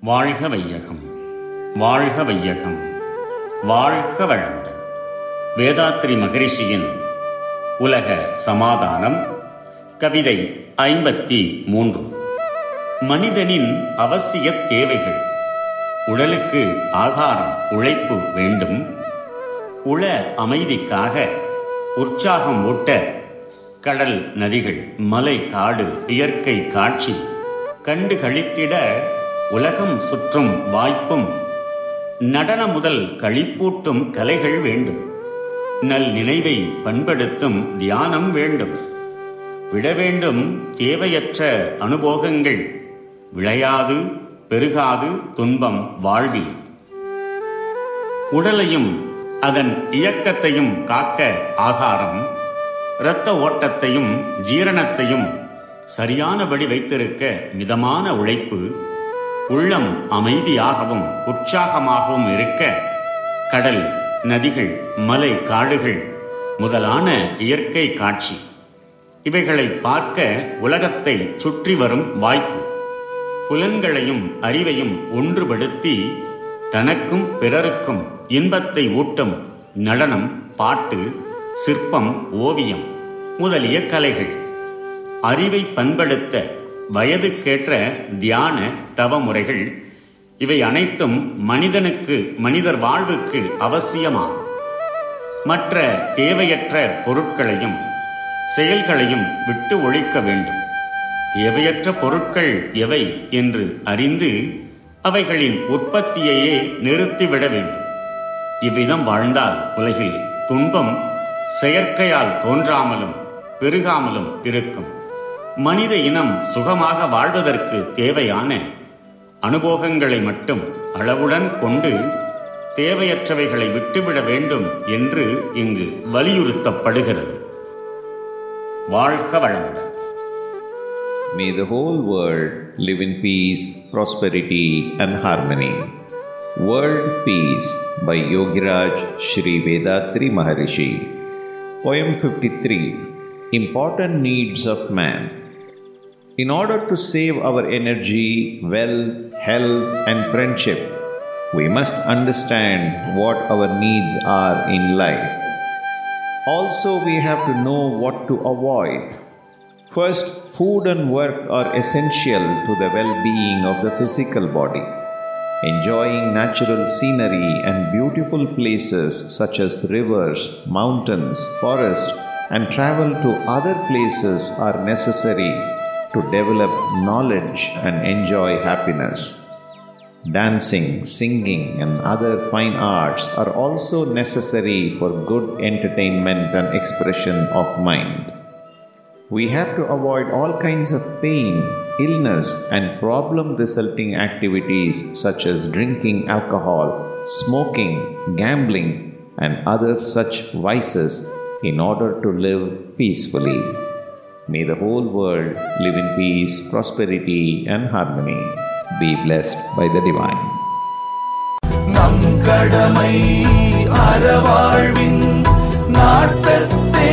வாழ்க வையகம் வாழ்க வையகம் வாழ்க வளமுடன். வேதாத்ரி மகரிஷியின் உலக சமாதானம் கவிதை ஐம்பத்தி மூன்று. மனிதனின் அவசிய தேவைகள் உடலுக்கு ஆகாரம் உழைப்பு வேண்டும் உள அமைதிக்காக உற்சாகம் ஊட்ட கடல் நதிகள் மலை காடு இயற்கை காட்சி கண்டுகளித்திட உலகம் சுற்றும் வாய்ப்பும் நடன முதல் களிப்பூட்டும் கலைகள் வேண்டும். நல் நினைவை பண்படுத்தும் தியானம் வேண்டும். விட வேண்டும் தேவையற்ற அனுபோகங்கள். விளையாது பெருகாது துன்பம் வாழ்வில். உடலையும் அதன் இயக்கத்தையும் காக்க ஆகாரம். இரத்த ஓட்டத்தையும் ஜீரணத்தையும் சரியானபடி வைத்திருக்க மிதமான உழைப்பு. உள்ளம் அமைதியாகவும் உற்சாகமாகவும் இருக்க கடல் நதிகள் மலை காடுகள் முதலான இயற்கை காட்சி. இவைகளை பார்க்க உலகத்தை சுற்றி வரும் வாய்ப்பு. புலன்களையும் அறிவையும் ஒன்றுபடுத்தி தனக்கும் பிறருக்கும் இன்பத்தை ஊட்டும் நடனம் பாட்டு சிற்பம் ஓவியம் முதலிய கலைகள். அறிவை பண்படுத்த வயதுக்கேற்ற தியான தவ முறைகள் இவை அனைத்தும் மனிதனுக்கு மனிதர் வாழ்வுக்கு அவசியமாகும் மற்ற தேவையற்ற பொருட்களையும் செயல்களையும் விட்டு ஒழிக்க வேண்டும். தேவையற்ற பொருட்கள் எவை என்று அறிந்து அவைகளின் உற்பத்தியையே நிறுத்திவிட வேண்டும். இவ்விதம் வாழ்ந்தால் உலகில் துன்பம் செயற்கையால் தோன்றாமலும் பெருகாமலும் இருக்கும். மனித இனம் சுகமாக வாழ்வதற்கு தேவையான அனுபோகங்களை மட்டும் அளவுடன் கொண்டு தேவையற்றவைகளை விட்டுவிட வேண்டும் என்று இங்கு வலியுறுத்தப்படுகிறது வாழ்க வளமுடன் May the whole world live in peace, prosperity, and harmony. World Peace by Yogiraj Sri Vedatri Maharishi. Poem 53 Important Needs of Man. In order to save our energy, wealth, health, and friendship, we must understand what our needs are in life. Also, we have to know what to avoid. First, food and work are essential to the well being of the physical body. Enjoying natural scenery and beautiful places such as rivers, mountains, forests, and travel to other places are necessary to develop knowledge and enjoy happiness. Dancing, singing, and other fine arts are also necessary for good entertainment and expression of mind. We have to avoid all kinds of pain, illness, and problem resulting activities such as drinking alcohol, smoking, gambling, and other such vices in order to live peacefully. May the whole world live in peace, prosperity, and harmony. Be blessed by the Divine. நாட்டத்தே